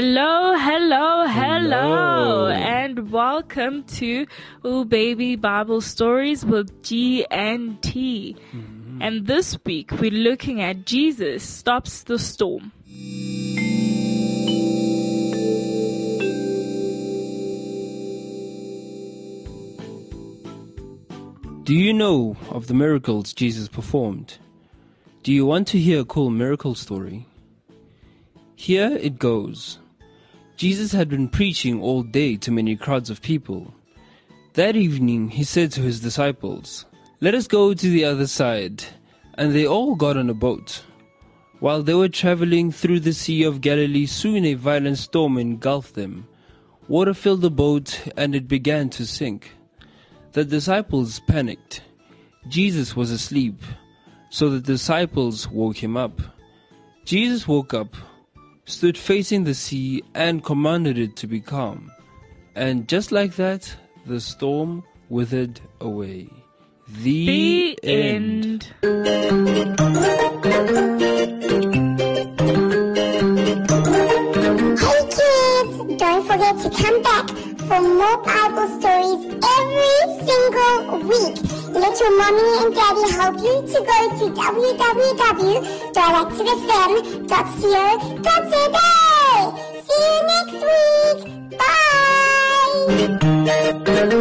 Hello, hello, hello, Hello. and welcome to Ooh Baby Bible Stories with G and T. Mm-hmm. And this week we're looking at Jesus stops the storm. Do you know of the miracles Jesus performed? Do you want to hear a cool miracle story? Here it goes. Jesus had been preaching all day to many crowds of people. That evening he said to his disciples, Let us go to the other side. And they all got on a boat. While they were traveling through the Sea of Galilee, soon a violent storm engulfed them. Water filled the boat and it began to sink. The disciples panicked. Jesus was asleep, so the disciples woke him up. Jesus woke up, stood facing the sea, and commanded it to be calm. And just like that, the storm withered away. The, The end. Hey kids, don't forget to come back for more Bible stories every single week. Your mommy and daddy help you to go to www.directedfm.co.za. See you next week. Bye.